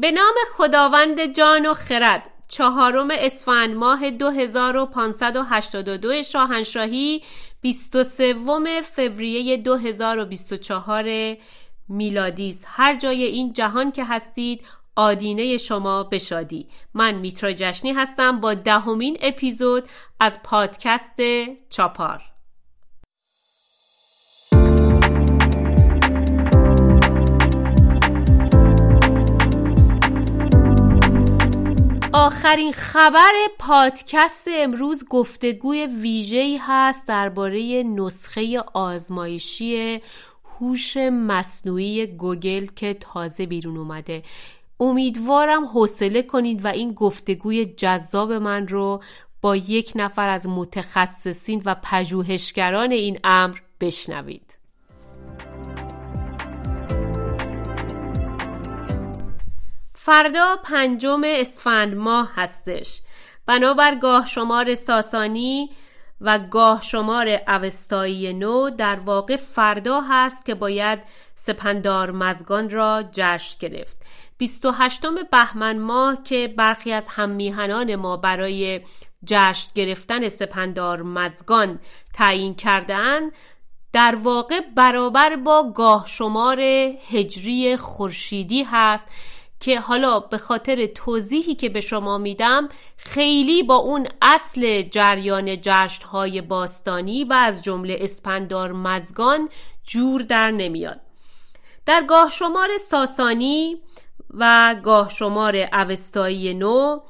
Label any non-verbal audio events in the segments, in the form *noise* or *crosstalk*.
به نام خداوند جان و خرد چهارم اسفند ماه 2582 شاهنشاهی 23 فوریه 2024 میلادی هر جای این جهان که هستید آدینه شما بشادی. من میترا جشنی هستم با دهمین اپیزود از پادکست چاپار. آخرین خبر پادکست امروز گفتگوی ویژه‌ای هست درباره نسخه آزمایشی هوش مصنوعی گوگل که تازه بیرون اومده. امیدوارم حوصله کنید و این گفتگوی جذاب من رو با یک نفر از متخصصین و پژوهشگران این امر بشنوید. فردا پنجم اسفند ماه هستش. بنابر گاه شمار ساسانی و گاه شمار اوستایی نو در واقع فردا هست که باید سپندار مزگان را جشن گرفت. 28 بهمن ماه که برخی از هممیهنان ما برای جشن گرفتن سپندار مزگان تعیین کردن در واقع برابر با گاه شمار هجری خورشیدی هست که حالا به خاطر توضیحی که به شما میدم خیلی با اون اصل جریان های باستانی و از جمله اسپندار مزگان جور در نمیاد. در گاه شمار ساسانی و گاه شمار اوستایی نو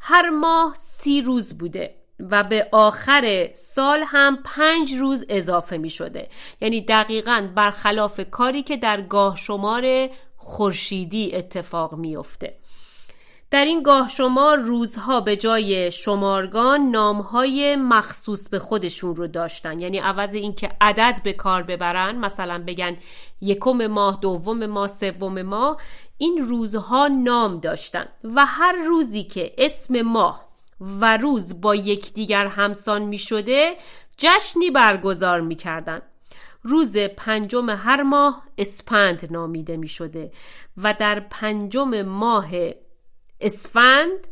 هر ماه سی روز بوده و به آخر سال هم پنج روز اضافه می شده یعنی دقیقا برخلاف کاری که در گاه شمار خورشیدی اتفاق میافته. در این گاه شما روزها به جای شمارگان نامهای مخصوص به خودشون رو داشتن. یعنی عوض اینکه عدد به کار ببرن مثلا بگن یکم ماه دوم ماه سوم ماه این روزها نام داشتن. و هر روزی که اسم ماه و روز با یکدیگر همسان می شده جشنی برگزار می کردن. روز پنجم هر ماه اسپند نامیده می شده و در پنجم ماه اسفند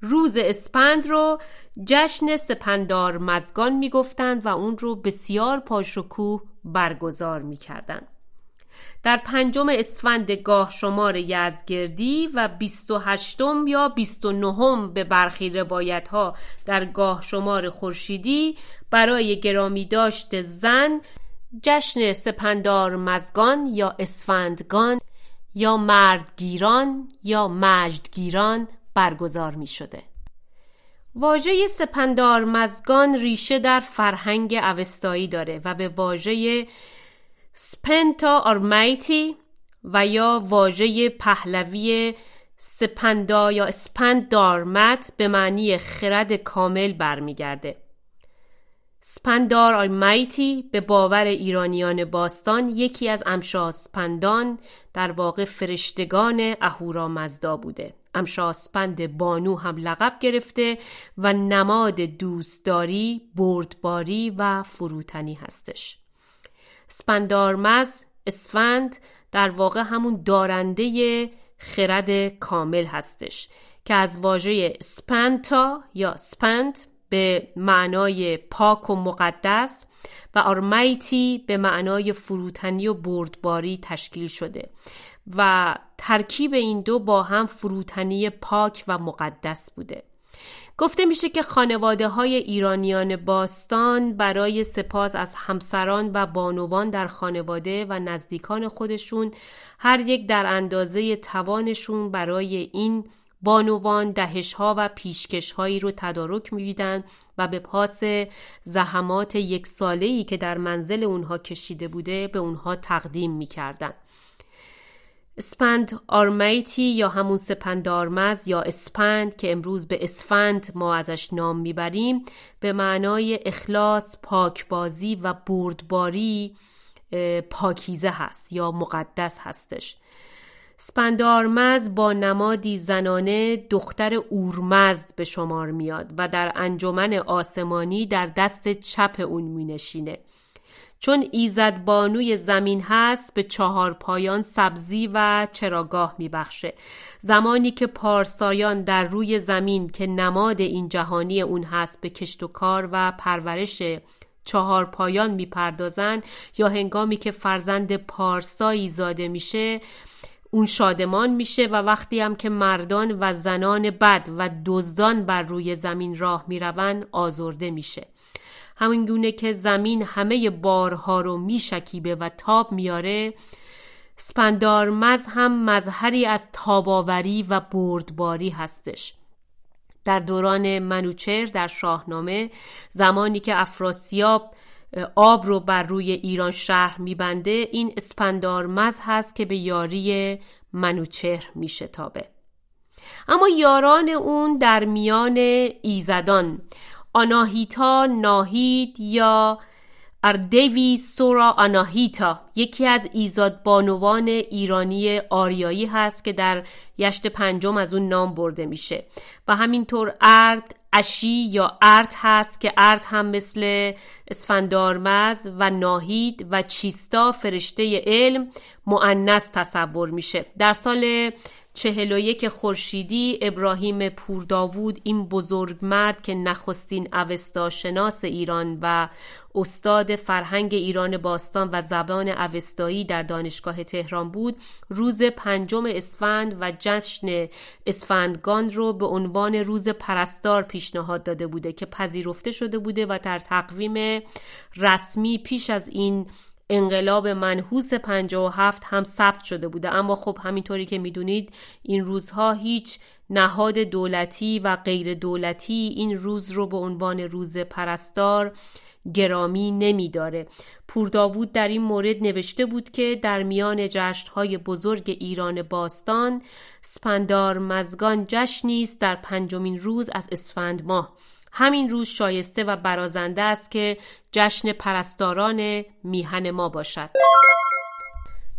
روز اسپند رو جشن سپندار مزگان می گفتند و اون رو بسیار پاشکوه برگزار می کردن. در پنجم اسفند گاه شمار یزگردی و 28 یا 29 به برخی روایت ها در گاه شمار خورشیدی برای گرامی داشت زن جشن سپندار مزگان یا اسفندگان یا مردگیران یا مجدگیران برگزار می شده. واژه سپندار مزگان ریشه در فرهنگ اوستایی داره و به واژه سپنتا آرمیتی و یا واژه پهلوی سپندا یا اسپند دارمت به معنی خرد کامل برمیگرده. سپندار آیمایتی به باور ایرانیان باستان یکی از امشاسپندان در واقع فرشتگان اهورامزدا بوده. امشاسپند بانو هم لقب گرفته و نماد دوستداری، بردباری و فروتنی هستش. سپندارمز اسفند در واقع همون دارنده خرد کامل هستش که از واژه سپنتا یا سپند به معنای پاک و مقدس و آرمیتی به معنای فروتنی و بردباری تشکیل شده و ترکیب این دو با هم فروتنی پاک و مقدس بوده. گفته میشه که خانواده های ایرانیان باستان برای سپاس از همسران و بانوان در خانواده و نزدیکان خودشون هر یک در اندازه توانشون برای این بانوان دهش ها و پیشکش هایی رو تدارک می‌دیدند و به پاس زحمات یک ساله ای که در منزل اونها کشیده بوده به اونها تقدیم می‌کردند. اسپند آرمیتی یا همون سپندارمز یا اسپند که امروز به اسفند ما ازش نام می‌بریم به معنای اخلاص، پاکبازی و بردباری پاکیزه هست یا مقدس هستش سپندارمز با نمادی زنانه دختر اورمزد به شمار میاد و در انجمن آسمانی در دست چپ اون می نشینه. چون ایزد بانوی زمین هست به چهار پایان سبزی و چراگاه میبخشه زمانی که پارسایان در روی زمین که نماد این جهانی اون هست به کشت و کار و پرورش چهار پایان می‌پردازن یا هنگامی که فرزند پارسایی زاده میشه اون شادمان میشه و وقتی هم که مردان و زنان بد و دزدان بر روی زمین راه می‌روند آزرده میشه. همین گونه که زمین همه بارها رو میشکیبه و تاب میاره سپندارمز هم مظهری از تاباوری و بردباری هستش. در دوران منوچر در شاهنامه زمانی که افراسیاب آب رو بر روی ایران شهر میبنده این اسپندارمز هست که به یاری منوچهر میشتابه. اما یاران اون در میان ایزدان آناهیتا ناهید یا اردوی سورا آناهیتا. یکی از ایزاد بانوان ایرانی آریایی هست که در یشت پنجم از اون نام برده میشه. و همینطور ارد اشی یا ارت هست که ارت هم مثل اسفندارمز و ناهید و چیستا فرشته علم معنس تصور میشه. در سال چهل خورشیدی ابراهیم پورداوود این بزرگ مرد که نخستین اوستا شناس ایران و استاد فرهنگ ایران باستان و زبان اوستایی در دانشگاه تهران بود روز پنجم اسفند و جشن اسفندگان رو به عنوان روز پرستار پیشنهاد داده بوده که پذیرفته شده بوده و در تقویم رسمی پیش از این انقلاب منحوس 57 هم ثبت شده بوده. اما خب همینطوری که می‌دونید این روزها هیچ نهاد دولتی و غیر دولتی این روز رو به عنوان روز پرستار گرامی نمیداره. پورداوود در این مورد نوشته بود که در میان جشنهای بزرگ ایران باستان سپندار مزگان جشنی است در پنجمین روز از اسفند ماه. همین روز شایسته و برازنده است که جشن پرستاران میهن ما باشد.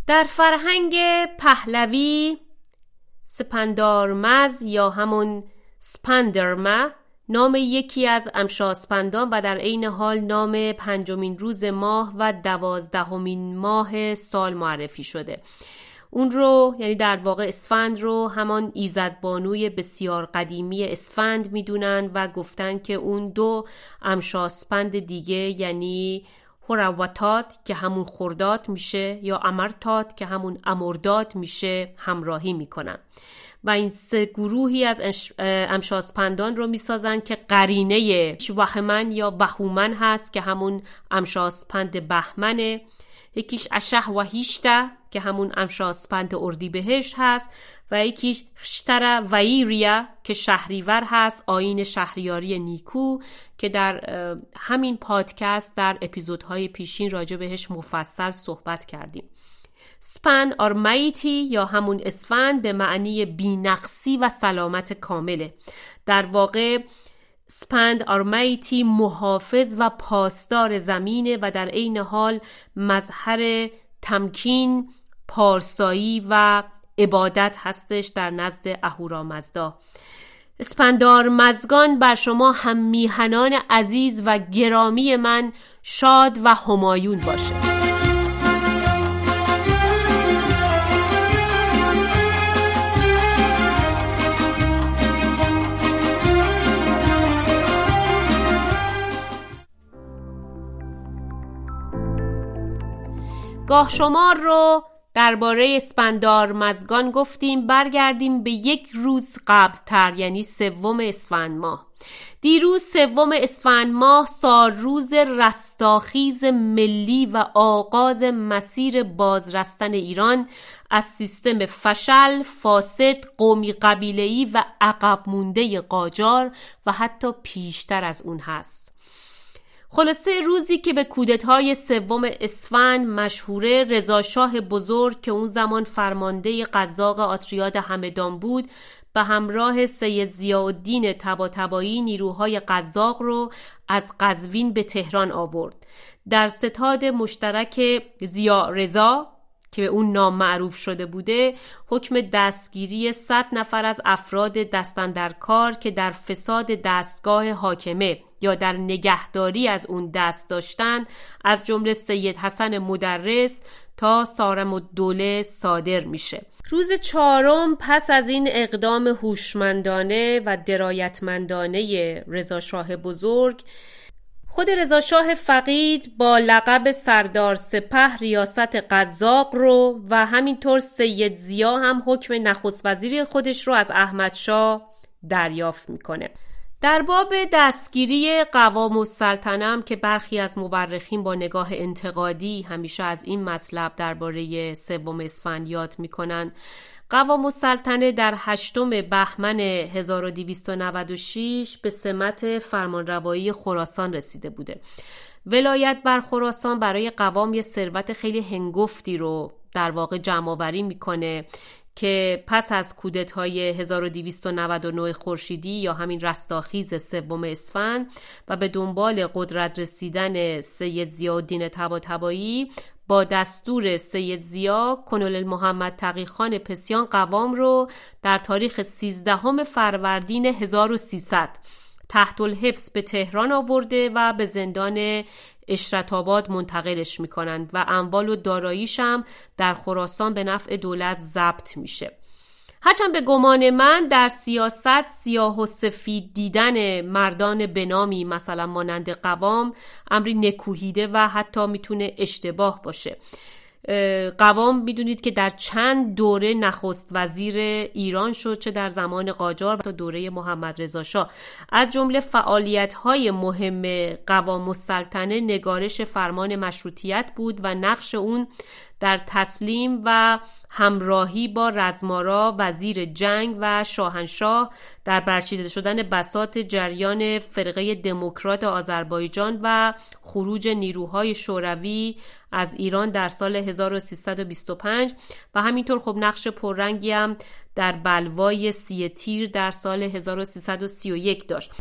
در فرهنگ پهلوی سپندارمز یا همون سپندرمه نام یکی از امشاسپندان و در عین حال نام پنجمین روز ماه و دوازدهمین ماه سال معرفی شده. اون رو یعنی در واقع اسفند رو همان ایزد بانوی بسیار قدیمی اسفند می‌دونن و گفتن که اون دو امشاسپند دیگه یعنی هروتات که همون خرداد میشه یا امرتات که همون امرداد میشه همراهی می‌کنن. و این سه گروهی از امشاسپندان رو می‌سازن که قرینه وهمن یا بهومن هست که همون امشاسپند بهمنه. یکیش اشح و هیشته که همون امشاسپند اردی بهشت هست و یکیش خشتر ایریا که شهریور هست آین شهریاری نیکو که در همین پادکست در اپیزودهای پیشین راجع بهش مفصل صحبت کردیم. سپن آرمیتی یا همون اسفند به معنی بینقصی و سلامت کامله. در واقع سپند آرمیتی محافظ و پاسدار زمینه و در عین حال مظهر تمکین پارسایی و عبادت هستش در نزد اهورامزدا اسپندار مزگان بر شما هم میهنان عزیز و گرامی من شاد و همایون باشه گاه شمار رو درباره اسپندار مزگان گفتیم برگردیم به یک روز قبل تر یعنی سوم اسفند ماه. دیروز سوم اسفند ماه سال روز رستاخیز ملی و آغاز مسیر بازرستن ایران از سیستم فشل، فاسد، قومی قبیلهی و عقب مونده قاجار و حتی پیشتر از اون هست. خلاصه روزی که به کودتای سوم اسفند مشهوره رضاشاه بزرگ که اون زمان فرمانده قزاق آتریاد همدان بود به همراه سید ضیاءالدین تباتبایی نیروهای قزاق رو از قزوین به تهران آورد. در ستاد مشترک زیا رضا که به اون نام معروف شده بوده حکم دستگیری 100 نفر از افراد دستن در کار که در فساد دستگاه حاکمه یا در نگهداری از اون دست داشتن از جمله سید حسن مدرس تا سارم و دوله صادر میشه. روز چهارم پس از این اقدام هوشمندانه و درایتمندانه رضا شاه بزرگ خود رضا شاه فقید با لقب سردار سپه ریاست قزاق رو و همینطور سید زیا هم حکم نخست وزیری خودش رو از احمد شاه دریافت می‌کنه. در باب دستگیری قوام السلطنه که برخی از مورخین با نگاه انتقادی همیشه از این مطلب درباره سوم اسفند یاد می‌کنن قوام السلطنه در هشتم بهمن 1296 به سمت فرمانروایی خراسان رسیده بوده. ولایت بر خراسان برای قوام یه ثروت خیلی هنگفتی رو در واقع جمع می‌کنه که پس از کودت های 1299 خورشیدی یا همین رستاخیز سوم اسفند و به دنبال قدرت رسیدن سید زیادین تبا با دستور سید زیا کنول محمد تقیخان پسیان قوام رو در تاریخ 13 فروردین 1300 تحت الحفظ به تهران آورده و به زندان اشرت آباد منتقلش می‌کنند و اموال و داراییش هم در خراسان به نفع دولت ضبط میشه. هرچند به گمان من در سیاست سیاه و سفید دیدن مردان بنامی مثلا مانند قوام امری نکوهیده و حتی می‌تونه اشتباه باشه. قوام می‌دونید که در چند دوره نخست وزیر ایران شد چه در زمان قاجار تا دوره محمد رضا شاه. از جمله فعالیت های مهم قوام السلطنه نگارش فرمان مشروطیت بود و نقش اون در تسلیم و همراهی با رزمارا وزیر جنگ و شاهنشاه در برچیده شدن بسات جریان فرقه دموکرات آذربایجان و خروج نیروهای شوروی از ایران در سال 1325 و همینطور خب نقش پررنگی هم در بلوای سی تیر در سال 1331 داشت.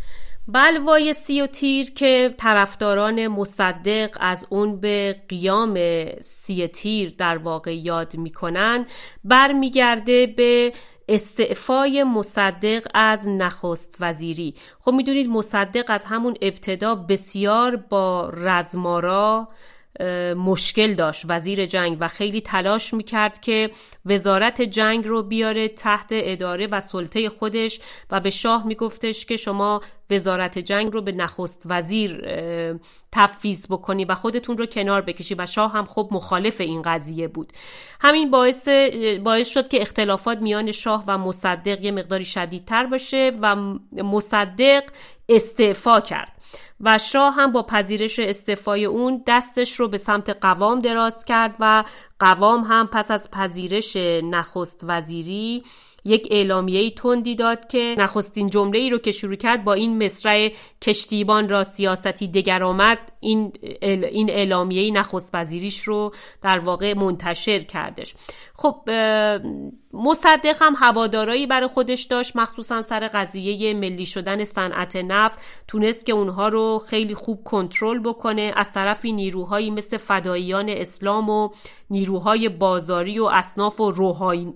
بلوای سی و تیر که طرفداران مصدق از اون به قیام سی تیر در واقع یاد می‌کنن برمیگرده به استعفای مصدق از نخست وزیری. خب می‌دونید مصدق از همون ابتدا بسیار با رزمارا مشکل داشت. وزیر جنگ و خیلی تلاش می‌کرد که وزارت جنگ رو بیاره تحت اداره و سلطه خودش و به شاه میگفتش که شما وزارت جنگ رو به نخست وزیر تفویض بکنی و خودتون رو کنار بکشی و شاه هم خب مخالف این قضیه بود. همین باعث باعث شد که اختلافات میان شاه و مصدق یه مقداری شدیدتر باشه و مصدق استعفا کرد. و شاه هم با پذیرش استعفای اون دستش رو به سمت قوام دراز کرد و قوام هم پس از پذیرش نخست وزیری یک اعلامیه تندی داد که نخستین جمله ای رو که شروع کرد با این مصرع کشتیبان را سیاستی دگر آمد این این اعلامیه نخست وزیریش رو در واقع منتشر کردش. خب مصدق هم هوادارایی برای خودش داشت مخصوصا سر قضیه ملی شدن صنعت نفت. تونست که اونها رو خیلی خوب کنترل بکنه. از طرفی نیروهایی مثل فداییان اسلام و نیروهای بازاری و اصناف و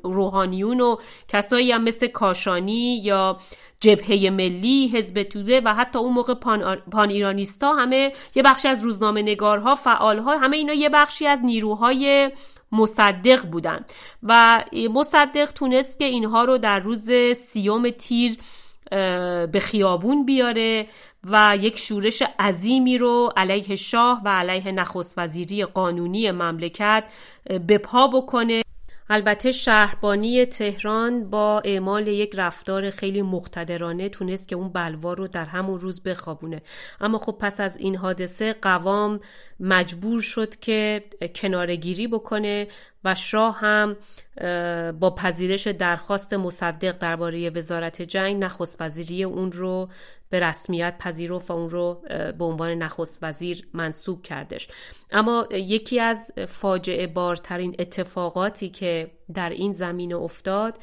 روحانیون و کسایی هم مثل کاشانی یا جبهه ملی حزب توده و حتی اون موقع پان, پان ایرانیستا همه یه بخشی از روزنامه نگارها فعالها همه اینا یه بخشی از نیروهای مصدق بودن. و مصدق تونست که اینها رو در روز سیوم تیر به خیابون بیاره و یک شورش عظیمی رو علیه شاه و علیه نخست وزیری قانونی مملکت به پا بکنه. البته شهربانی تهران با اعمال یک رفتار خیلی مقتدرانه تونست که اون بلوا رو در همون روز بخوابونه. اما خب پس از این حادثه قوام مجبور شد که کنارگیری بکنه و شاه هم با پذیرش درخواست مصدق درباره وزارت جنگ نخست وزیری اون رو به رسمیت پذیرفت و اون رو به عنوان نخست وزیر منصوب کردش. اما یکی از فاجعه بارترین اتفاقاتی که در این زمینه افتاد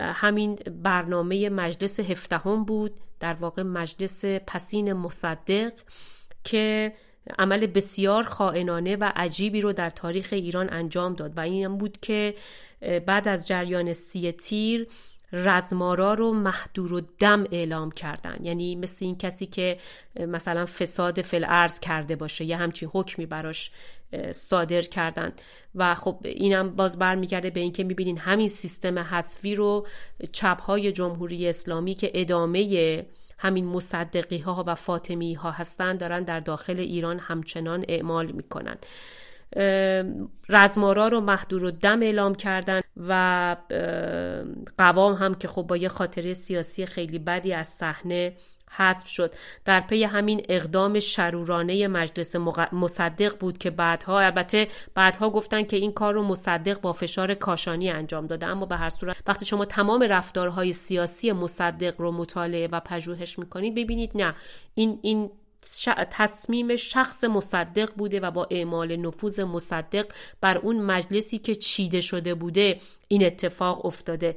همین برنامه مجلس هفدهم بود در واقع مجلس پسین مصدق که عمل بسیار خائنانه و عجیبی رو در تاریخ ایران انجام داد. و این بود که بعد از جریان سی تیر رزمارا رو محدور و دم اعلام کردن. یعنی مثل این کسی که مثلا فساد فل ارز کرده باشه یه همچین حکمی براش صادر کردن. و خب اینم باز برمیگرده به اینکه می‌بینین همین سیستم حذفی رو چپهای جمهوری اسلامی که ادامه همین مصدقی ها و فاطمی ها هستند دارن در داخل ایران همچنان اعمال می‌کنن. رزمارا رو محدور و دم اعلام کردن و قوام هم که خب با یه خاطره سیاسی خیلی بدی از صحنه حذف شد. در پی همین اقدام شرورانه مجلس مصدق بود که بعدها البته بعدها گفتن که این کار رو مصدق با فشار کاشانی انجام داده. اما به هر صورت وقتی شما تمام رفتارهای سیاسی مصدق رو مطالعه و پژوهش می‌کنید ببینید نه این این تصمیم شخص مصدق بوده و با اعمال نفوذ مصدق بر اون مجلسی که چیده شده بوده این اتفاق افتاده.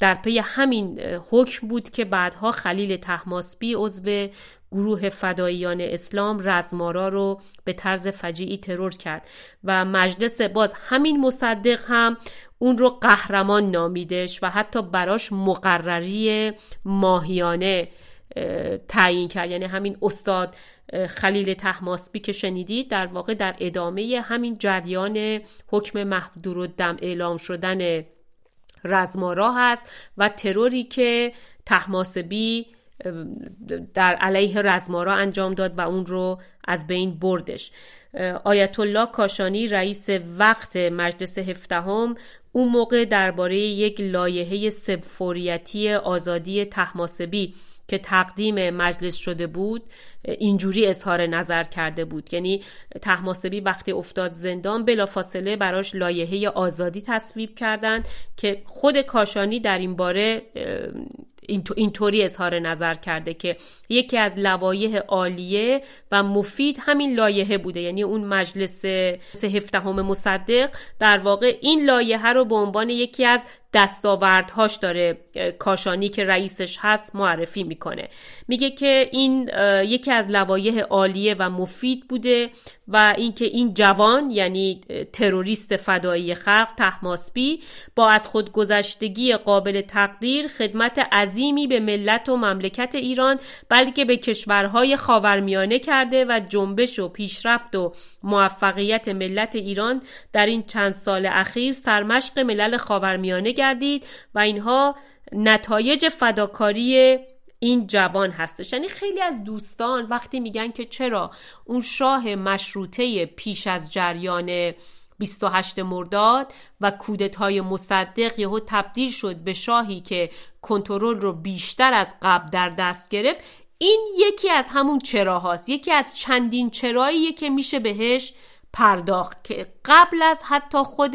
در پی همین حکم بود که بعدها خلیل تحماسبی عضو گروه فداییان اسلام رزمارا رو به طرز فجیعی ترور کرد و مجلس باز همین مصدق هم اون رو قهرمان نامیدش و حتی براش مقرری ماهیانه تعیین کرد. یعنی همین استاد خلیل تحماسبی که شنیدید در واقع در ادامه همین جریان حکم محدور و دم اعلام شدن رزمارا هست و تروری که تحماسبی در علیه رزمارا انجام داد و اون رو از بین بردش. آیت الله کاشانی رئیس وقت مجلس هفدهم اون موقع درباره یک لایحه سبفوریتی آزادی تحماسبی که تقدیم مجلس شده بود اینجوری اظهار نظر کرده بود. یعنی تحماسبی وقتی افتاد زندان بلافاصله براش لایحه آزادی تصویب کردند که خود کاشانی در این باره اینطوری اظهار نظر کرده که یکی از لوایح عالیه و مفید همین لایحه بوده. یعنی اون مجلس هفدهم مصدق در واقع این لایحه رو به عنوان یکی از دستاوردهاش داره کاشانی که رئیسش هست معرفی می‌کنه. میگه که این یکی از لوایح عالیه و مفید بوده و اینکه این جوان یعنی تروریست فدایی خلق تحماسبی با از خودگذشتگی قابل تقدیر خدمت عظیمی به ملت و مملکت ایران بلکه به کشورهای خاورمیانه کرده و جنبش و پیشرفت و موفقیت ملت ایران در این چند سال اخیر سرمشق ملل خاورمیانه گردید و اینها نتایج فداکاری این جوان هستش. یعنی خیلی از دوستان وقتی میگن که چرا اون شاه مشروطه پیش از جریان 28 مرداد و کودتای مصدق یهو تبدیل شد به شاهی که کنترل رو بیشتر از قبل در دست گرفت. این یکی از همون چراهاست یکی از چندین چراییه که میشه بهش پرداخت که قبل از حتی خود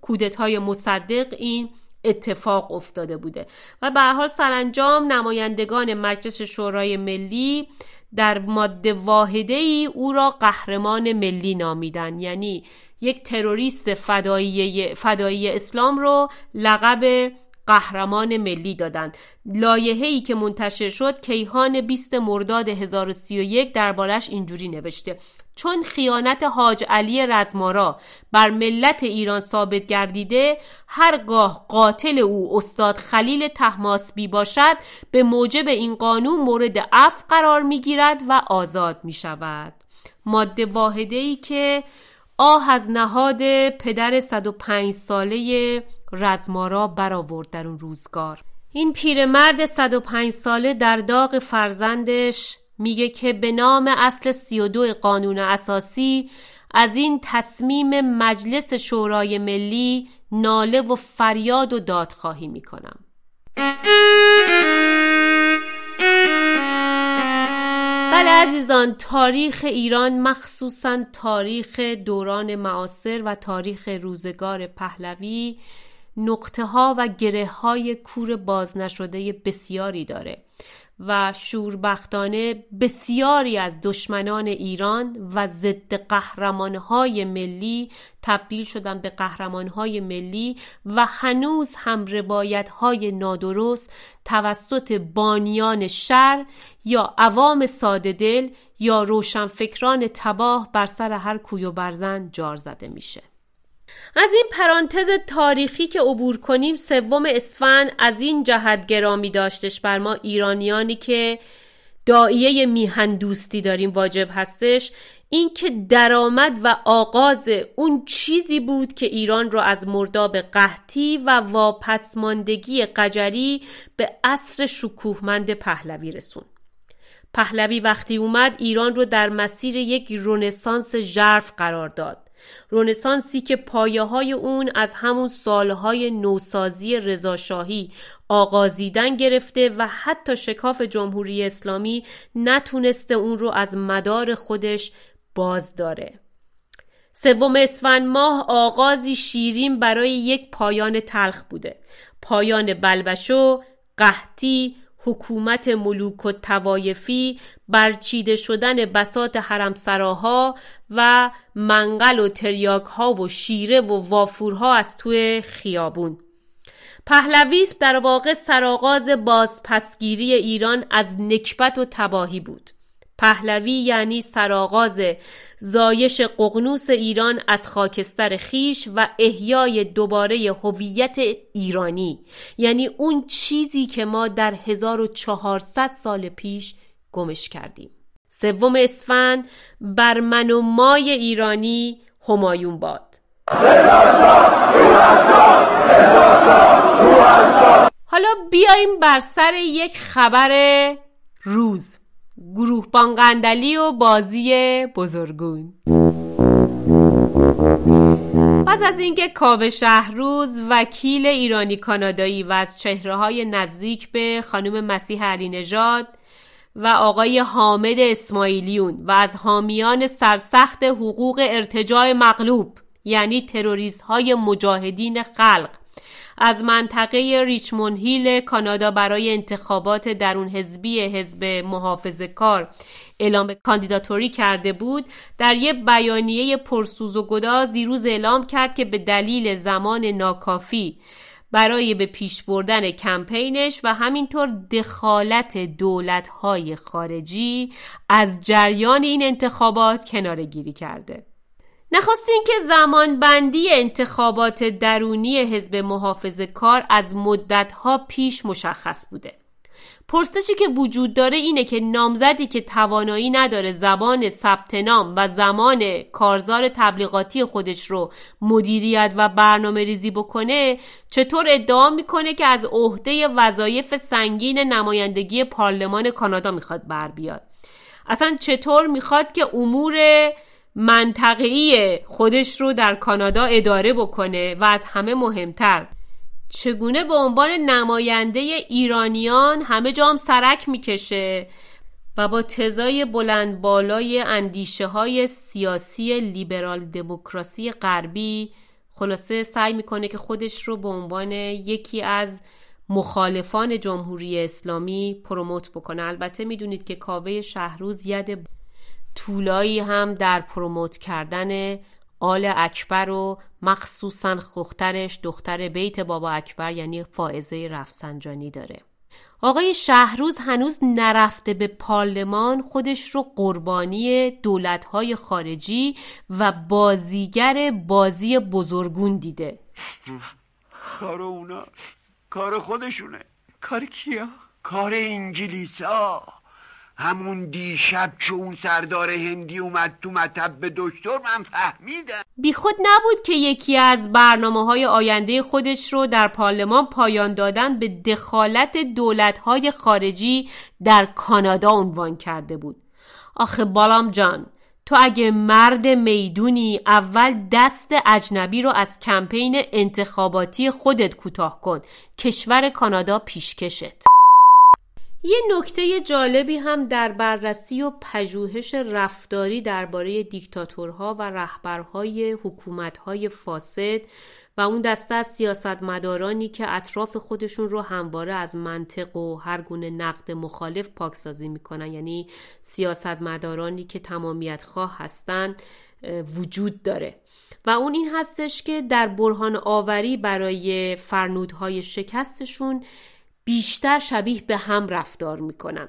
کودتای مصدق این اتفاق افتاده بوده. و به حال سرانجام نمایندگان مجلس شورای ملی در ماده واحده ای او را قهرمان ملی نامیدن. یعنی یک تروریست فدایی, فدایی اسلام رو لقب قهرمان ملی دادند لایحه ای که منتشر شد کیهان 20 مرداد 1031 دربارش اینجوری نوشته. چون خیانت حاج علی رزمارا بر ملت ایران ثابت گردیده هرگاه قاتل او استاد خلیل تحماسبی باشد به موجب این قانون مورد عفو قرار می گیرد و آزاد می شود ماده واحده ای که آه از نهاد پدر 105 ساله رزمارا برآورد در اون روزگار. این پیرمرد 105 ساله در داغ فرزندش میگه که به نام اصل 32 قانون اساسی از این تصمیم مجلس شورای ملی ناله و فریاد و دادخواهی می‌کنم. بله عزیزان تاریخ ایران مخصوصا تاریخ دوران معاصر و تاریخ روزگار پهلوی نقطه ها و گره های کور باز نشده بسیاری داره. و شوربختانه بسیاری از دشمنان ایران و ضد قهرمانهای ملی تبدیل شدن به قهرمانهای ملی و هنوز هم روایتهای نادرست توسط بانیان شر یا عوام ساده دل یا روشنفکران تباه بر سر هر کوی و برزن جار زده میشه. از این پرانتز تاریخی که عبور کنیم سوم اسفند از این جهت گرامی داشتش بر ما ایرانیانی که دائیه میهن دوستی داریم واجب هستش. اینکه درآمد و آغاز اون چیزی بود که ایران را از مرداب قحطی و واپسماندگی قجری به عصر شکوهمند پهلوی رسون. پهلوی وقتی اومد ایران رو در مسیر یک رونسانس ژرف قرار داد. رونسانسی که پایه های اون از همون سالهای نوسازی رضاشاهی آغازیدن گرفته و حتی شکاف جمهوری اسلامی نتونسته اون رو از مدار خودش باز داره. سوم اسفند ماه آغازی شیرین برای یک پایان تلخ بوده. پایان بلبشو قحطی حکومت ملوک و توایفی برچیده شدن بسات حرمسراها و منقل و تریاک ها و شیره و وافورها از توی خیابون. پهلویسم در واقع سرآغاز بازپسگیری ایران از نکبت و تباهی بود. پهلوی یعنی سرآغاز زایش ققنوس ایران از خاکستر خیش و احیای دوباره هویت ایرانی. یعنی اون چیزی که ما در 1400 سال پیش گمش کردیم. سوم اسفند بر من و مای ایرانی همایون باد. حالا بیایم بر سر یک خبر روز. گروه بانقندلی و بازی بزرگون. پس از اینکه کاوه شهروز وکیل ایرانی کانادایی و از چهره های نزدیک به خانم مسیح علی نژاد و آقای حامد اسماعیلیون و از حامیان سرسخت حقوق ارتجاع مغلوب یعنی تروریست های مجاهدین خلق از منطقه ریچمون هیل کانادا برای انتخابات درون حزبی حزب محافظ کار. اعلام کاندیداتوری کرده بود. در یک بیانیه پرسوز و گداز دیروز اعلام کرد که به دلیل زمان ناکافی برای به پیش بردن کمپینش و همینطور دخالت دولتهای خارجی از جریان این انتخابات کناره گیری کرده. نخست اینکه زمان بندی انتخابات درونی حزب محافظ کار از مدتها پیش مشخص بوده. پرسشی که وجود داره اینه که نامزدی که توانایی نداره زبان ثبت نام و زمان کارزار تبلیغاتی خودش رو مدیریت و برنامه ریزی بکنه چطور ادعا می‌کنه که از عهده وظایف سنگین نمایندگی پارلمان کانادا می‌خواد بر بیاد؟ اصلا چطور می‌خواد که امور منطقه‌ای خودش رو در کانادا اداره بکنه و از همه مهمتر. چگونه به عنوان نماینده ایرانیان همه جام سرک می‌کشه و با تزای بلند بالای اندیشه های سیاسی لیبرال دموکراسی غربی خلاصه سعی می‌کنه که خودش رو به عنوان یکی از مخالفان جمهوری اسلامی پروموت بکنه. البته می‌دونید که کاوه شهروز ید طولایی هم در پروموت کردن آل اکبر و مخصوصا خخترش دختر بیت بابا اکبر یعنی فائزه رفسنجانی داره. آقای شهروز هنوز نرفته به پارلمان خودش رو قربانی دولتهای خارجی و بازیگر بازی بزرگون دیده. کار اونا کار خودشونه. کار کیا؟ کار انگلیسا. همون دیشب چون اون سردار هندی اومد تو مطب به دکتر من فهمیدم. بیخود نبود که یکی از برنامه های آینده خودش رو در پارلمان پایان دادن به دخالت دولت های خارجی در کانادا عنوان کرده بود. آخه بالام جان تو اگه مرد می‌دونی اول دست اجنبی رو از کمپین انتخاباتی خودت کوتاه کن. کشور کانادا پیشکشت. یه نکته جالبی هم در بررسی و پژوهش رفتاری درباره دیکتاتورها و رهبرهای حکومتهای فاسد و اون دسته از سیاستمدارانی که اطراف خودشون رو همواره از منطق و هر گونه نقد مخالف پاکسازی می‌کنن یعنی سیاستمدارانی که تمامیت خواه هستن وجود داره. و اون این هستش که در برهان آوری برای فرنودهای شکستشون بیشتر شبیه به هم رفتار می‌کنن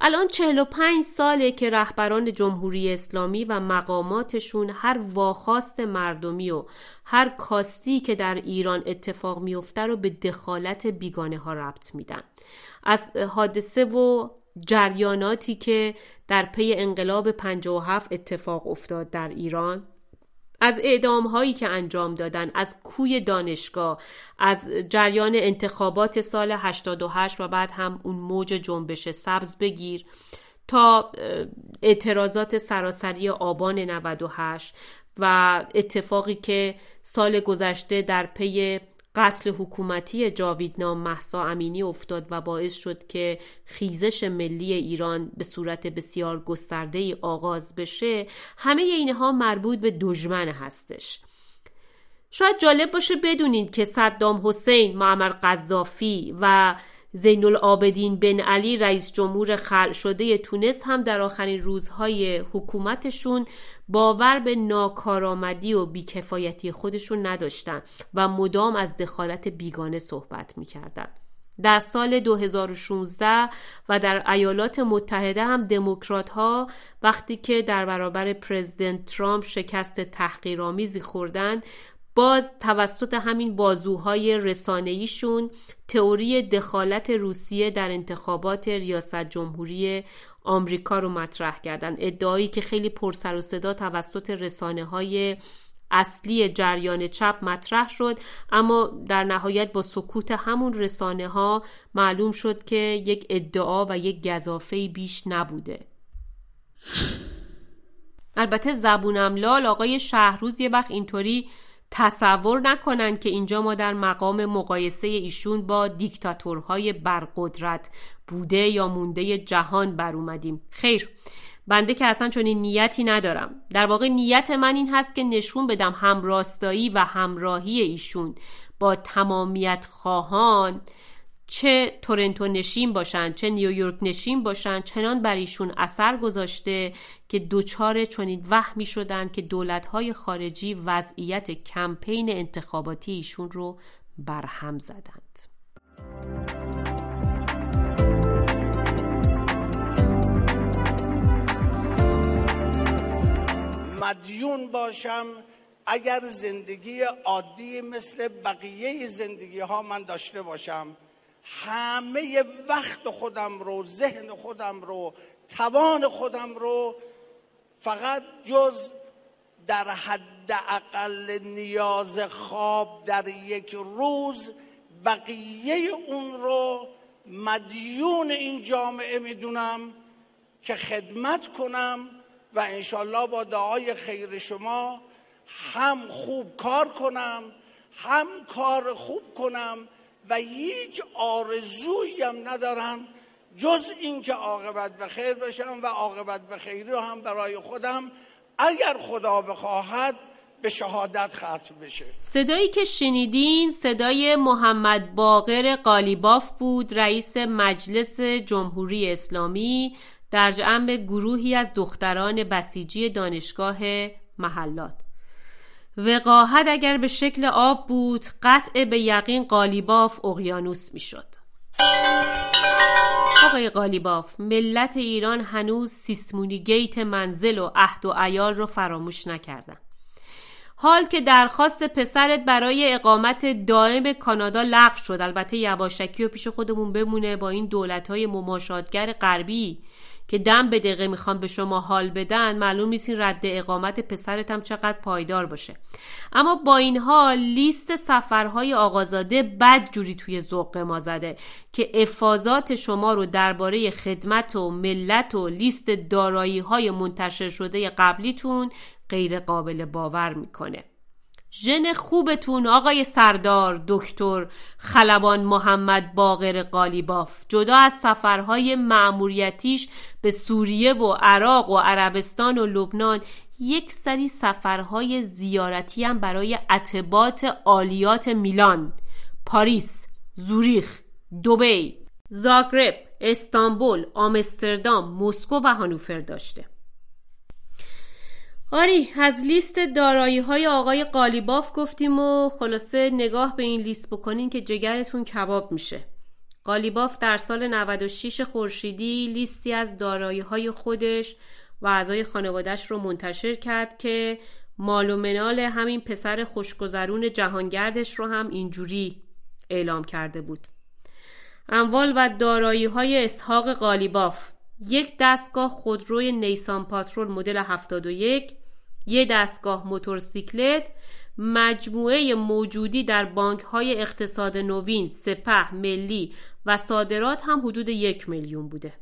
الان 45 ساله که رهبران جمهوری اسلامی و مقاماتشون هر واخواست مردمی و هر کاستی که در ایران اتفاق میفته رو به دخالت بیگانه ها ربط میدن. از حادثه و جریاناتی که در پی انقلاب 57 اتفاق افتاد در ایران از اعدام هایی که انجام دادن از کوی دانشگاه از جریان انتخابات سال 88 و بعد هم اون موج جنبش سبز بگیر تا اعتراضات سراسری آبان 98 و اتفاقی که سال گذشته در پی قتل حکومتی جاویدنام محسا امینی افتاد و باعث شد که خیزش ملی ایران به صورت بسیار گسترده ای آغاز بشه. همه اینها مربوط به دژمن هستش. شاید جالب باشه بدونید که صدام حسین، معمر قذافی و زین العابدین بن علی رئیس جمهور خلع شده تونس هم در آخرین روزهای حکومتشون باور به ناکارآمدی و بیکفایتی خودشون نداشتن و مدام از دخالت بیگانه صحبت می‌کردن. در سال 2016 و در ایالات متحده هم دموکرات ها وقتی که در برابر پرزیدنت ترامپ شکست تحقیرآمیزی خوردن باز توسط همین بازوهای رسانهیشون تئوری دخالت روسیه در انتخابات ریاست جمهوری آمریکا رو مطرح کردن. ادعایی که خیلی پرسر و صدا توسط رسانه های اصلی جریان چپ مطرح شد اما در نهایت با سکوت همون رسانه ها معلوم شد که یک ادعا و یک گذافه بیش نبوده. البته زبونم لال آقای شهروز یه وقت اینطوری تصور نکنن که اینجا ما در مقام مقایسه ایشون با دیکتاتورهای برقدرت بوده یا مونده جهان بر اومدیم. خیر. بنده که اصلا چنین نیتی ندارم. در واقع نیت من این هست که نشون بدم همراستایی و همراهی ایشون با تمامیت خواهان چه تورنتو نشین باشن چه نیویورک نشین باشن چنان بر ایشون اثر گذاشته که دوچار چنین وهمی شدن که دولتهای خارجی وضعیت کمپین انتخاباتی ایشون رو برهم زدند. مدیون باشم اگر زندگی عادی مثل بقیه زندگی ها من داشته باشم همه وقت خودم رو ذهن خودم رو توان خودم رو فقط جز در حد اقل نیاز خواب در یک روز بقیه اون رو مدیون این جامعه می‌دونم که خدمت کنم و انشالله با دعای خیر شما هم خوب کار کنم هم کار خوب کنم و هیچ آرزویی هم ندارم جز اینکه عاقبت به خیر بشم و عاقبت به خیری رو هم برای خودم اگر خدا بخواهد به شهادت ختم بشه. صدایی که شنیدین صدای محمد باقر قالیباف بود رئیس مجلس جمهوری اسلامی در جمع گروهی از دختران بسیجی دانشگاه محلات. وقاحت اگر به شکل آب بود قطع به یقین قالیباف اقیانوس می‌شد. آقای قالیباف ملت ایران هنوز سیسمونی گیت منزل و عهد و ایال رو فراموش نکردن. حال که درخواست پسرت برای اقامت دائم کانادا لغو شد. البته یواشکی و پیش خودمون بمونه با این دولت های مماشاتگر غربی. که دم به دقیقه می‌خوان به شما حال بدن معلوم نیست این رد اقامت پسرت هم چقدر پایدار باشه. اما با این حال لیست سفرهای آقازاده بد جوری توی ذوق ما زده که افاظات شما رو درباره خدمت و ملت و لیست دارایی های منتشر شده قبلیتون غیر قابل باور می‌کنه. ژن خوبتون آقای سردار دکتر خلبان محمد باقر قالیباف. جدا از سفرهای معموریتیش به سوریه و عراق و عربستان و لبنان یک سری سفرهای زیارتی هم برای عتبات عالیات میلان. پاریس زوریخ دوبی زاگرب استانبول آمستردام مسکو و هانوفر داشته. آری از لیست دارایی های آقای قالیباف گفتیم و خلاصه نگاه به این لیست بکنین که جگرتون کباب میشه. قالیباف در سال 96 خورشیدی لیستی از دارایی های خودش و اعضای خانوادش رو منتشر کرد که مال و منال همین پسر خوشگذرون جهانگردش رو هم اینجوری اعلام کرده بود. اموال و دارایی های اسحاق قالیباف یک دستگاه خودروی نیسان پاترول مدل 71 یک دستگاه موتورسیکلت مجموعه موجودی در بانک های اقتصاد نوین سپه ملی و صادرات هم حدود یک میلیون بوده.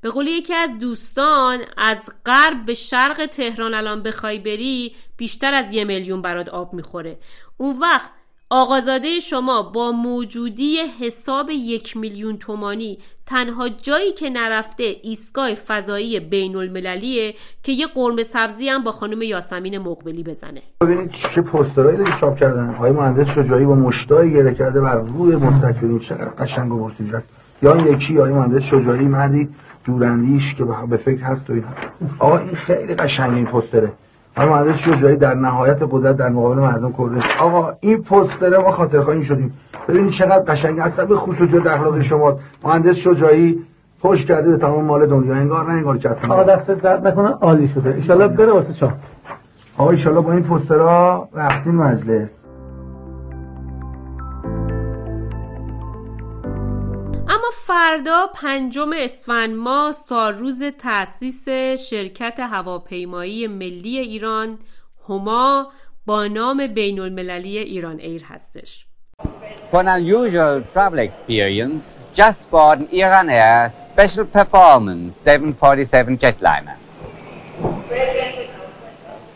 به قول یکی از دوستان از غرب به شرق تهران الان بخوای بری بیشتر از یه میلیون برات آب می‌خوره. اون وقت آقازاده شما با موجودی حساب یک میلیون تومانی تنها جایی که نرفته ایستگاه فضایی بین المللیه که یه قرمه سبزی هم با خانم یاسمین مقبلی بزنه. ببینید چه پوسترایی داری چاپ کردن. آقای مهندس شجاعی با مشتای گره کرده بر روی مستکبرین چقدر قشنگ و یا یکی آقای مهندس شجاعی مردی دوراندیش که به فکر هست و این آقا این خیلی قشنگ این پوستره. آقا مهندس شجاعی در نهایت قدرت در مقابل مردم کردش آقا این پوستره ما خاطر خواهیم شدیم. ببینید چقدر قشنگ اصلا به خصوصیت اخلاق شما. مهندس شجاعی خوش کرده به تمام مال دنیا. انگار نه انگار که آقا دست درد نکنه عالی شده. ان بره واسه چاپ آقا ان با این پوسترها رفتین مجلس. فردا پنجم اسفند ماه سالروز تأسیس شرکت هواپیمایی ملی ایران هما با نام بین المللی ایران ایر هستش For an unusual travel experience, just board an Iran Air Special Performance 747 jetliner.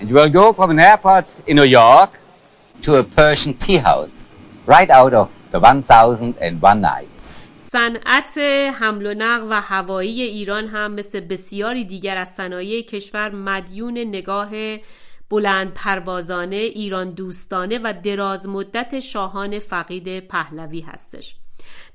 And you will go from an airport in New York to a Persian tea house, right out of the 1001 Night. صنعت حمل و نقل و هوایی ایران هم مثل بسیاری دیگر از صنایع کشور مدیون نگاه بلند پروازانه ایران دوستانه و دراز مدت شاهان فقید پهلوی هستش.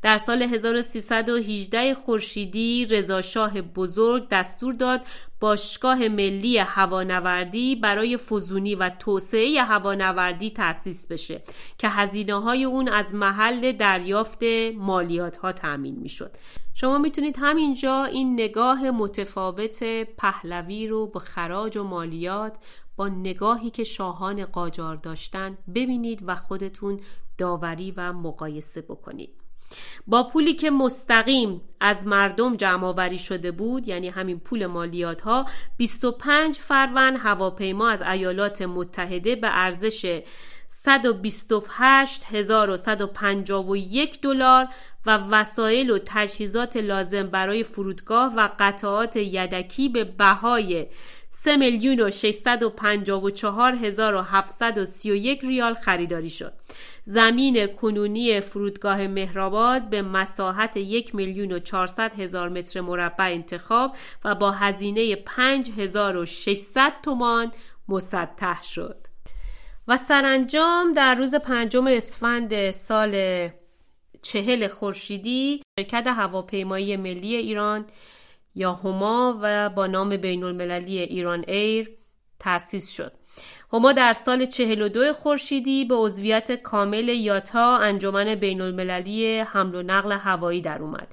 در سال 1318 خورشیدی رضا شاه بزرگ دستور داد باشگاه ملی هوانوردی برای فزونی و توسعه هوانوردی تأسیس بشه که هزینه های اون از محل دریافت مالیات ها تأمین می‌شد. شما می‌تونید همینجا این نگاه متفاوت پهلوی رو به خراج و مالیات با نگاهی که شاهان قاجار داشتن ببینید و خودتون داوری و مقایسه بکنید. با پولی که مستقیم از مردم جمع آوری شده بود یعنی همین پول مالیات ها 25 فروند هواپیما از ایالات متحده به ارزش 128151 دلار و وسایل و تجهیزات لازم برای فرودگاه و قطعات یدکی به بهای 3 میلیون و 654 هزار و 731 ریال خریداری شد. زمین کنونی فرودگاه مهرآباد به مساحت یک میلیون و چهارصد هزار متر مربع انتخاب و با هزینه پنج هزار و ششصد تومان مسطح شد. و سرانجام در روز پنجم اسفند سال چهل خورشیدی شرکت هواپیمایی ملی ایران یا هما و با نام بین المللی ایران ایر تأسیس شد. هما در سال 42 خورشیدی به عضویت کامل یاتا انجمن بین المللی حمل و نقل هوایی در اومد.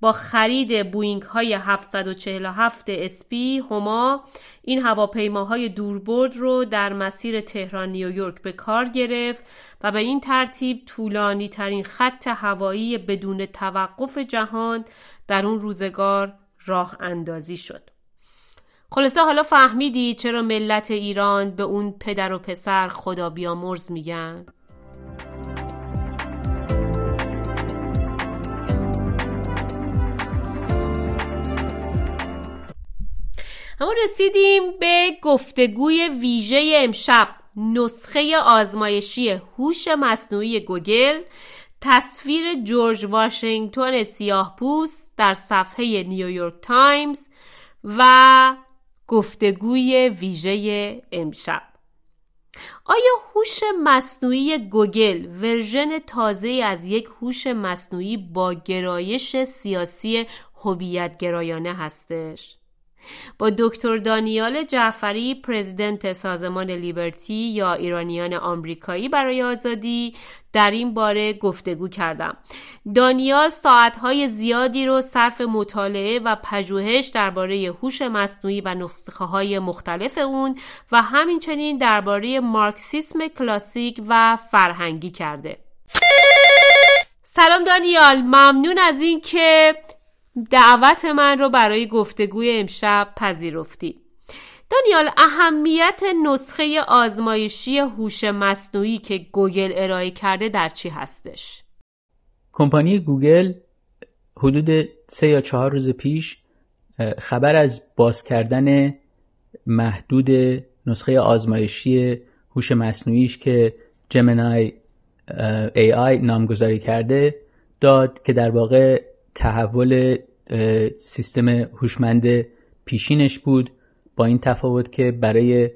با خرید بوینگ های 747 SP هما این هواپیماهای دوربرد رو در مسیر تهران نیویورک به کار گرفت و به این ترتیب طولانی ترین خط هوایی بدون توقف جهان در اون روزگار راه اندازی شد خلاصه حالا فهمیدی چرا ملت ایران به اون پدر و پسر خدا بیامرز میگن؟ اما رسیدیم به گفتگوی ویژه امشب نسخه آزمایشی هوش مصنوعی گوگل تصویر جورج واشنگتن سیاه پوست در صفحه نیویورک تایمز و گفتگوی ویژه امشب آیا هوش مصنوعی گوگل version تازه از یک هوش مصنوعی با گرایش سیاسی هویت گرایانه هستش؟ با دکتر دانیال جعفری پرزیدنت سازمان لیبرتی یا ایرانیان آمریکایی برای آزادی در این باره گفتگو کردم. دانیال ساعتهای زیادی رو صرف مطالعه و پژوهش درباره هوش مصنوعی و نسخه های مختلف اون و همینچنین درباره مارکسیسم کلاسیک و فرهنگی کرده. سلام دانیال ممنون از اینکه دعوت من رو برای گفتگوی امشب پذیرفتی دانیال اهمیت نسخه آزمایشی هوش مصنوعی که گوگل ارائه کرده در چی هستش؟ کمپانی گوگل حدود سه یا چهار روز پیش خبر از باز کردن محدود نسخه آزمایشی هوش مصنوعیش که جمنای ای آی نامگذاری کرده داد که در واقع تحول سیستم هوشمند پیشینش بود با این تفاوت که برای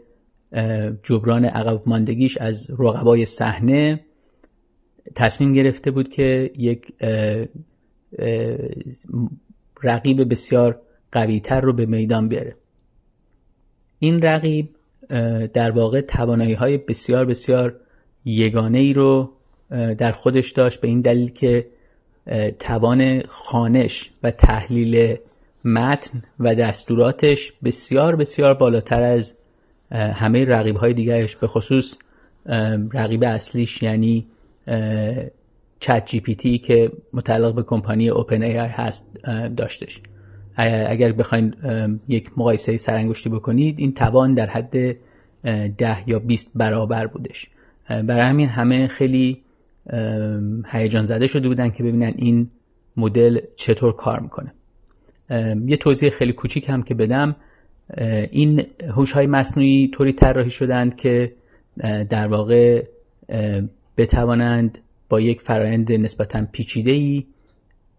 جبران عقب ماندگیش از رقبای صحنه تصمیم گرفته بود که یک رقیب بسیار قویتر رو به میدان بیاره. این رقیب در واقع توانایی های بسیار بسیار یگانه ای رو در خودش داشت به این دلیل که توان خانش و تحلیل متن و دستوراتش بسیار بسیار بالاتر از همه رقیب های دیگرش به خصوص رقیب اصلیش یعنی چت جی پی تی که متعلق به کمپانی اوپن ای آی هست داشتش. اگر بخواین یک مقایسه سرانگشتی بکنید این توان در حد ده یا 20 برابر بودش. برای همین همه خیلی هیجان زده شده بودن که ببینن این مدل چطور کار می‌کنه. یه توضیح خیلی کوچیک هم که بدم. این هوش های مصنوعی طوری طراحی شدند که در واقع بتوانند با یک فرایند نسبتا پیچیده ای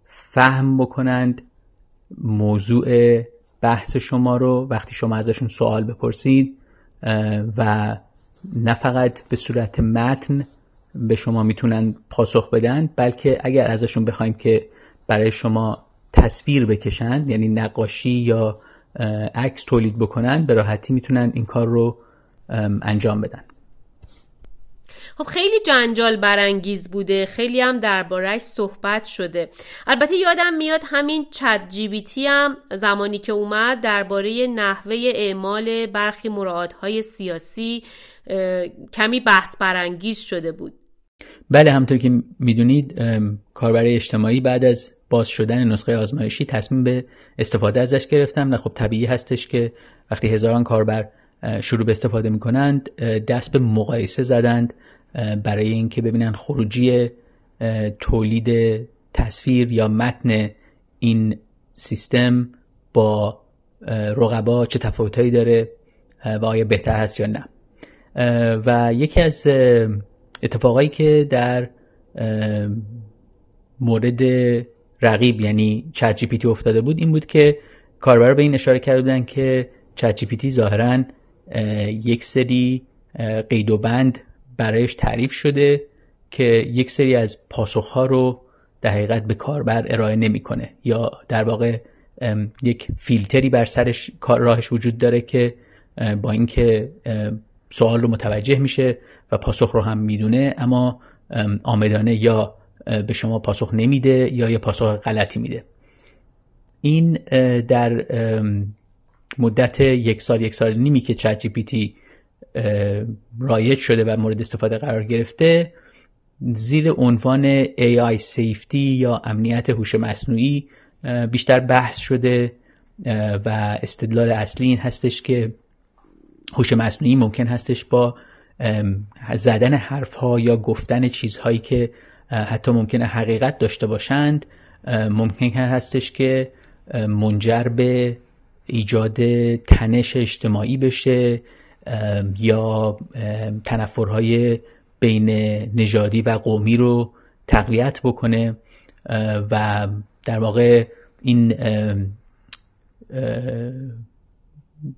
فهم بکنند موضوع بحث شما رو وقتی شما ازشون سوال بپرسید و نه فقط به صورت متن به شما می‌تونن پاسخ بدن بلکه اگر ازشون بخواید که برای شما تصویر بکشند یعنی نقاشی یا عکس تولید بکنن به راحتی می‌تونن این کار رو انجام بدن. خب خیلی جنجال برانگیز بوده. خیلی هم دربارهش صحبت شده. البته یادم میاد همین چت جی هم زمانی که اومد درباره نحوه اعمال برخی های سیاسی کمی بحث برانگیز شده بود. بله همطور که می‌دونید کاربر اجتماعی بعد از باز شدن نسخه آزمایشی تصمیم به استفاده ازش گرفتم و خب طبیعی هستش که وقتی هزاران کاربر شروع به استفاده می‌کنند دست به مقایسه زدند برای اینکه ببینن خروجی تولید تصویر یا متن این سیستم با رقبا چه تفاوتهایی داره و آیا بهتر هست یا نه. و یکی از اتفاقایی که در مورد رقیب یعنی چت جی افتاده بود این بود که کاربر به این اشاره کرده بودن که چت جی پی تی ظاهرا یک سری قید و بند برایش تعریف شده که یک سری از پاسخها رو در حقیقت به کاربر ارائه نمی‌کنه یا در واقع یک فیلتری بر سرش راهش وجود داره که با اینکه سوال رو متوجه میشه و پاسخ رو هم می‌دونه اما آمدانه یا به شما پاسخ نمیده یا یه پاسخ غلطی میده. این در مدت یک سال یک سال نیمی که چت جی پی تی رایج شده و مورد استفاده قرار گرفته زیر عنوان AI safety یا امنیت هوش مصنوعی بیشتر بحث شده و استدلال اصلی این هستش که هوش مصنوعی ممکن هستش با زدن حرف ها یا گفتن چیزهایی که حتی ممکنه حقیقت داشته باشند ممکن هستش که منجر به ایجاد تنش اجتماعی بشه یا تنفرهای بین نژادی و قومی رو تقویت بکنه و در واقع این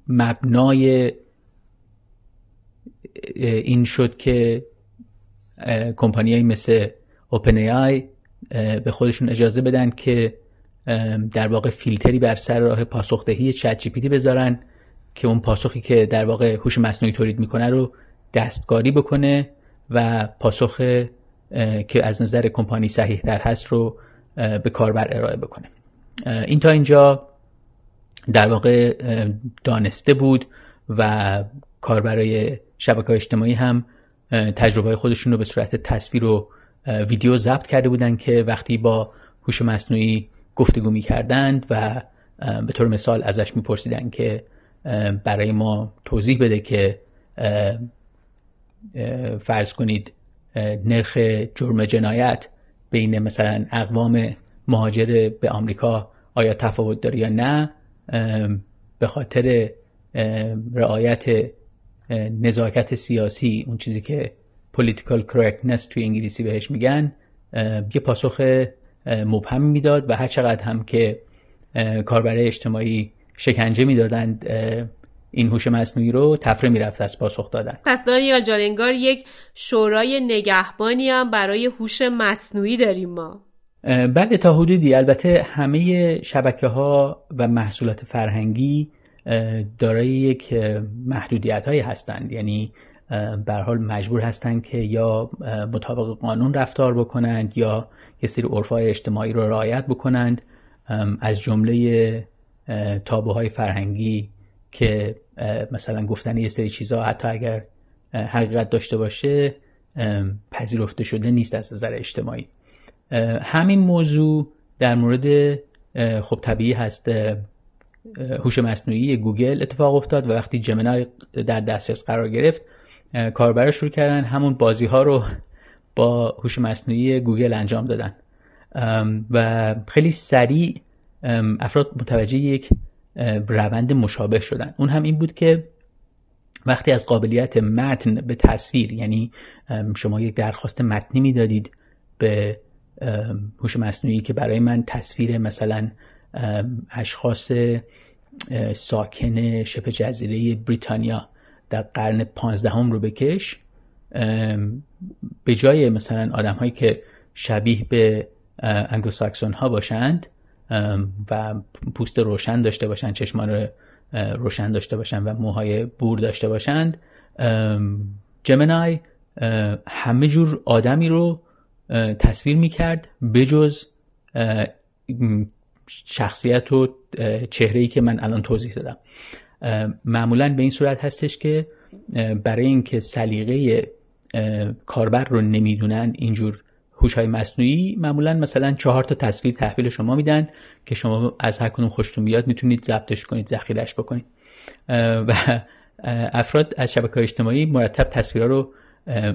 مبنای این شد که کمپانیایی مثل اوپن ای آی به خودشون اجازه بدن که در واقع فیلتری بر سر راه پاسخدهی چت جی پی بذارن که اون پاسخی که در واقع هوش مصنوعی تولید می‌کنه رو دستکاری بکنه و پاسخ که از نظر کمپانی صحیح تر هست رو به کاربر ارائه بکنه. این تا اینجا در واقع دانسته بود و کاربرای شبکه اجتماعی هم تجربه خودشون رو به صورت تصویر و ویدیو ضبط کرده بودن که وقتی با هوش مصنوعی گفتگو می‌کردند و به طور مثال ازش میپرسیدن که برای ما توضیح بده که فرض کنید نرخ جرم جنایت بین مثلا اقوام مهاجر به آمریکا آیا تفاوت داره یا نه به خاطر رعایت نزاکت سیاسی اون چیزی که political correctness توی انگلیسی بهش میگن یه پاسخ مبهم می‌داد و هر چقدر هم که کاربرای اجتماعی شکنجه می‌دادند این هوش مصنوعی رو تفره می‌رفت از پاسخ دادن. پس دانیال جان انگار یک شورای نگهبانی هم برای هوش مصنوعی داریم ما. بله تا حدودی. البته همه شبکه ها و محصولات فرهنگی دارای یک محدودیت هایی هستند. یعنی به حال مجبور هستند که یا مطابق قانون رفتار بکنند یا یه سری عرفای اجتماعی رو رعایت بکنند. از جمله تابوهای فرهنگی که مثلا گفتن یه سری چیزها حتی اگر حقیقت داشته باشه پذیرفته شده نیست از نظر اجتماعی. همین موضوع در مورد خب طبیعی هست. هوش مصنوعی گوگل اتفاق افتاد و وقتی جمنای در دسترس قرار گرفت کاربرا شروع کردن همون بازی ها رو با هوش مصنوعی گوگل انجام دادن. و خیلی سریع افراد متوجه یک روند مشابه شدن. اون هم این بود که وقتی از قابلیت متن به تصویر یعنی شما یک درخواست متنی می‌دادید به هوش مصنوعی که برای من تصویر مثلا اشخاص ساکن شبه جزیره بریتانیا در قرن پانزدهم رو بکش. به جای مثلا آدم هایی که شبیه به انگلوساکسون ها باشند و پوست روشن داشته باشند چشمان روشن داشته باشند و موهای بور داشته باشند جمنای همه جور آدمی رو تصویر می‌کرد بجز شخصیت و چهره ای که من الان توضیح دادم. معمولا به این صورت هستش که برای اینکه سلیقه کاربر رو نمی‌دونن اینجور هوش های مصنوعی معمولا مثلا چهار تا تصویر تحویل شما میدن که شما از هر کنون خوشتون بیاد می‌تونید ضبطش کنید ذخیرش بکنید. و افراد از شبکه اجتماعی مرتب تصویرها رو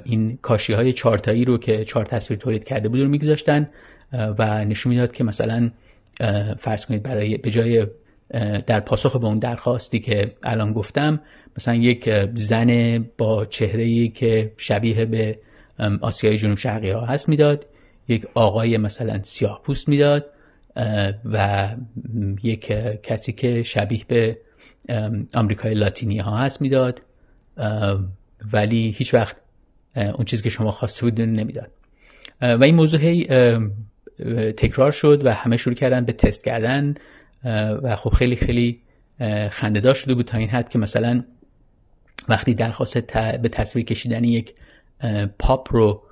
این کاشی های چارتایی رو که چهار تصویر تولید کرده بود رو میگذاشتن و نشون می‌داد که مثلا فرض کنید برای به جای در پاسخ به اون درخواستی که الان گفتم مثلا یک زن با چهره که شبیه به آسیای جنوب شرقی ها هست می‌داد یک آقای مثلا سیاه پوست می‌داد و یک کسی که شبیه به آمریکای لاتینی ها هست می‌داد ولی هیچ وقت اون چیزی که شما خواسته بود نمی‌داد. و این موضوع هی تکرار شد و همه شروع کردن به تست کردن و خب خیلی خیلی خندهدار شده بود تا این حد که مثلا وقتی درخواست به تصویر کشیدن یک پاپ رو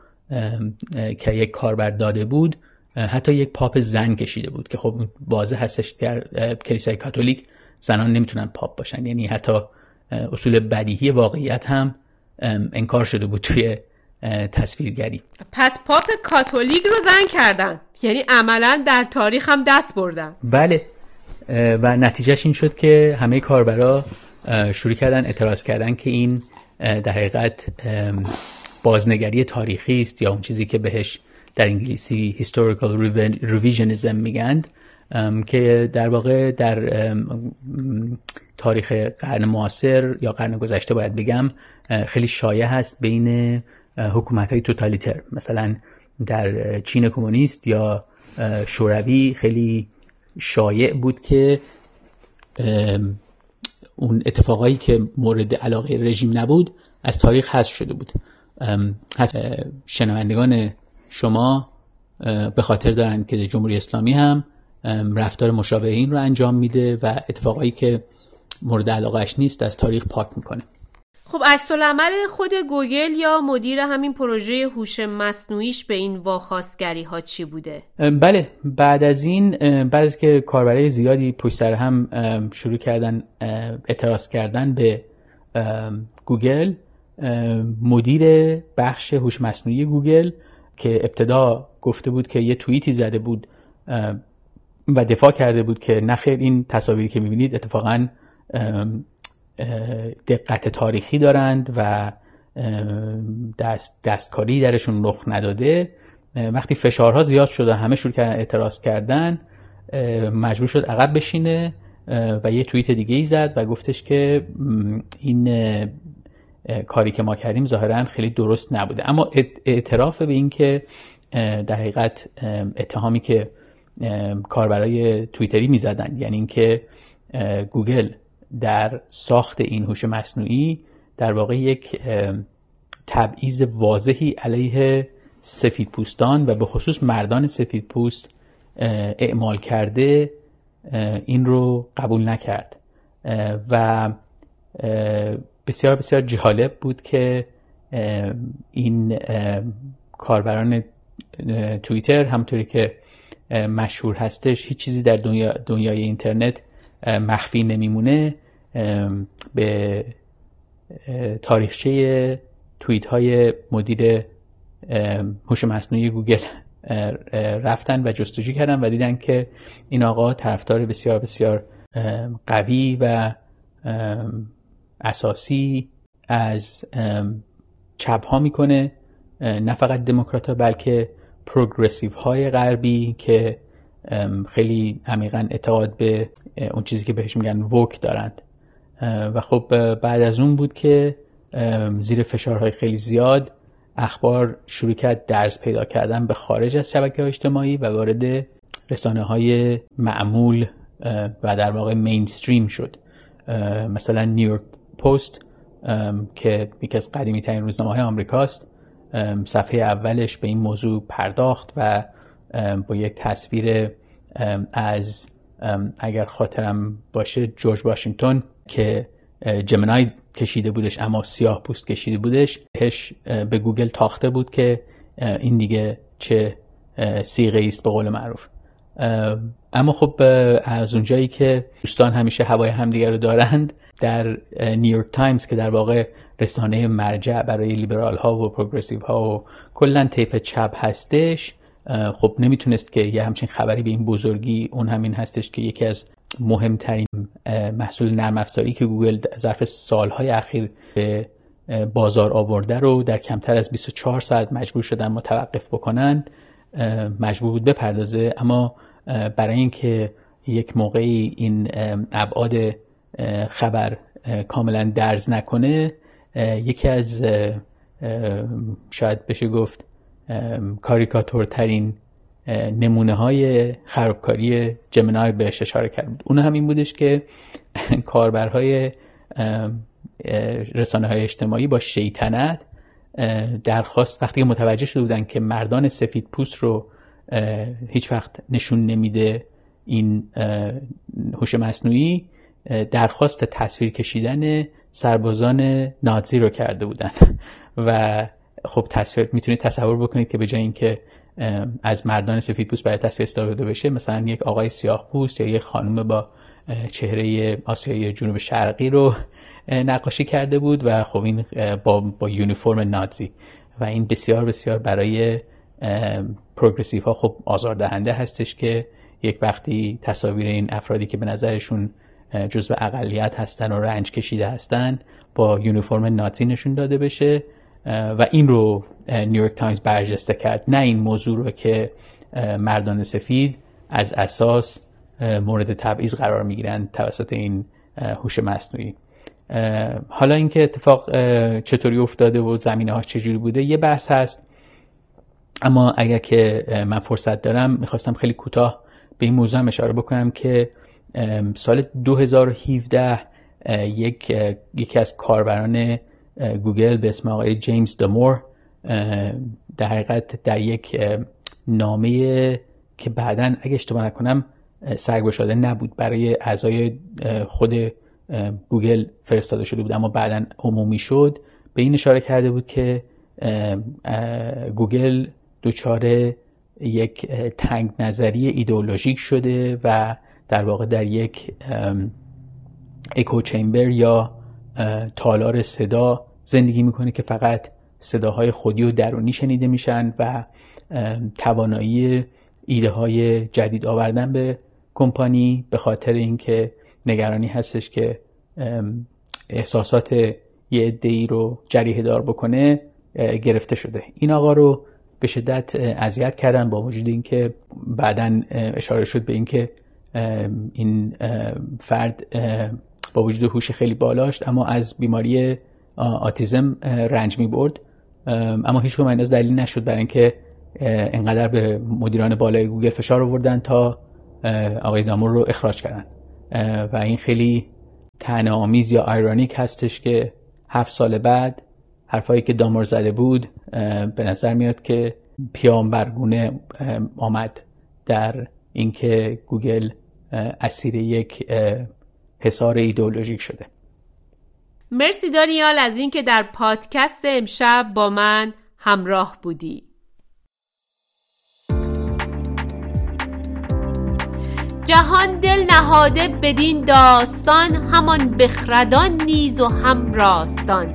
که یک کاربر داده بود حتی یک پاپ زن کشیده بود که خب واضح هستش در کلیسای کاتولیک زنان نمی‌تونن پاپ باشن. یعنی حتی اصول بدیهی واقعیت هم انکار شده بود توی تصویرگری. پس پاپ کاتولیک رو زن کردن. یعنی عملا در تاریخ هم دست بردن. بله. و نتیجهش این شد که همه کاربرا شروع کردن اعتراض کردن که این در حقیقت بازنگری تاریخی است یا اون چیزی که بهش در انگلیسی historical revisionism میگند که در واقع در تاریخ قرن معاصر یا قرن گذشته باید بگم خیلی شایع هست بین حکومت های توتالیتر. مثلا در چین کمونیست یا شوروی خیلی شایع بود که اون اتفاقایی که مورد علاقه رژیم نبود از تاریخ حذف شده بود. شنوندگان شما به خاطر دارند که جمهوری اسلامی هم رفتار مشابه این رو انجام میده و اتفاقایی که مورد علاقهش نیست از تاریخ پاک می‌کنه. خب عکس عمل خود گوگل یا مدیر همین پروژه هوش مصنوعیش به این واخواستگری ها چی بوده؟ بله بعد از این بعد از که کاربرای زیادی پشت سر هم شروع کردن اعتراض کردن به گوگل مدیر بخش هوش مصنوعی گوگل که ابتدا گفته بود که یه توییتی زده بود و دفاع کرده بود که نخیر این تصاویری که می‌بینید اتفاقا دقت تاریخی دارند و دست دستکاری درشون رخ نداده. وقتی فشارها زیاد شد همه شروع کردن اعتراض کردن مجبور شد عقب بشینه و یه توییت دیگه ای زد و گفتش که این کاری که ما کردیم ظاهرا خیلی درست نبوده. اما اعتراف به این که در حقیقت اتهامی که کاربرای توییتری می‌زدن یعنی اینکه گوگل در ساخت این هوش مصنوعی در واقع یک تبعیض واضحی علیه سفید پوستان و به خصوص مردان سفید پوست اعمال کرده این رو قبول نکرد. و بسیار بسیار جالب بود که این کاربران توییتر همطوری که مشهور هستش هیچ چیزی در دنیا دنیای اینترنت مخفی نمیمونه. به تاریخچه توییت های مدیر هوش مصنوعی گوگل رفتن و جستجو کردن و دیدن که این آقا طرفدار بسیار بسیار قوی و اساسی از چپ ها می‌کنه نه فقط دموکرات ها بلکه پروگرسیو های غربی که خیلی عمیقا اعتقاد به اون چیزی که بهش میگن ووک دارند. و خب بعد از اون بود که زیر فشارهای خیلی زیاد اخبار شروع کرد درز پیدا کردن به خارج از شبکه اجتماعی و وارد رسانه های معمول و در واقع مینستریم شد. مثلا نیویورک پست که یکی از قدیمی ترین روزنامه های آمریکاست صفحه اولش به این موضوع پرداخت و با یک تصویر از اگر خاطرم باشه جورج واشنگتن که جمنای کشیده بودش اما سیاه پوست کشیده بودش بهش به گوگل تاخته بود که این دیگه چه صیغه است به قول معروف. اما خب از اونجایی که دوستان همیشه هوای همدیگه رو دارند در نیویورک تایمز که در واقع رسانه مرجع برای لیبرال ها و پروگرسیو ها و کلا طیف چپ هستش خب نمی‌تونست که یه همچین خبری به این بزرگی اون همین هستش که یکی از مهمترین محصول نرم افزاری که گوگل ظرف سالهای اخیر به بازار آورده رو در کمتر از 24 ساعت مجبور شدن متوقف بکنن مجبور بود بپردازه. اما برای اینکه یک موقعی این ابعاد خبر کاملا درز نکنه یکی از شاید بشه گفت کاریکاتورترین نمونه های خرابکاری جمنای بهش اشاره کرد بود. اون هم این بودش که *laughs* کاربرهای رسانه های اجتماعی با شیطنت درخواست وقتی متوجه شده بودن که مردان سفید پوست رو هیچ وقت نشون نمیده این هوش مصنوعی درخواست تصویر کشیدن سربازان نازی رو کرده بودن. *laughs* و خب تصویر می‌تونید تصور بکنید که به جای اینکه از مردان سفید پوست برای تصویر استفاده بشه مثلا یک آقای سیاه پوست یا یک خانم با چهره آسیایی جنوب شرقی رو نقاشی کرده بود و خب این با, با یونیفرم نازی و این بسیار بسیار برای پروگرسیو ها خب آزاردهنده هستش که یک وقتی تصاویر این افرادی که به نظرشون جزو اقلیت هستن و رنج کشیده هستن با یونیفرم نازی نشون داده بشه. و این رو نیویورک تایمز برجسته کرد. نه این موضوع رو که مردان سفید از اساس مورد تبعیض قرار می‌گیرن توسط این هوش مصنوعی. حالا اینکه اتفاق چطوری افتاده و زمینه ها چجوری بوده یه بحث هست. اما اگر که من فرصت دارم می‌خواستم خیلی کوتاه به این موضوع هم اشاره بکنم که سال 2017 یک یکی از کاربران گوگل به اسم آقای جیمز دمور در حقیقت در یک نامه که بعدا اگه اشتباه نکنم سرگشاده نبود. برای اعضای خود گوگل فرستاده شده بود اما بعدا عمومی شد. به این اشاره کرده بود که گوگل دچار یک تنگ نظری ایدئولوژیک شده و در واقع در یک اکو چمبر یا تالار صدا زندگی می‌کنه که فقط صداهای خودی و درونی شنیده میشن و توانایی ایده های جدید آوردن به کمپانی به خاطر اینکه نگرانی هستش که احساسات یه عده رو جریه دار بکنه گرفته شده. این آقا رو به شدت اذیت کردن با وجود اینکه بعدا اشاره شد به اینکه این فرد با وجود هوش خیلی بالاشت اما از بیماری آتیزم رنج می برد اما هیچ از دلیل نشد برای اینکه انقدر به مدیران بالای گوگل فشار آوردن تا آقای دامور رو اخراج کردن. و این خیلی تنه آمیز یا ایرانیک هستش که هفت سال بعد حرفایی که دامور زده بود به نظر میاد که پیامبرگونه آمد در اینکه گوگل اسیر یک حصار ایدئولوژیک شده. مرسی دانیال از اینکه در پادکست امشب با من همراه بودی. جهان دل نهاده بدین داستان همان بخردان نیز و هم راستان.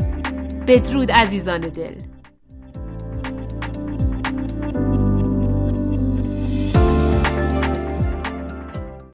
بدرود عزیزان دل.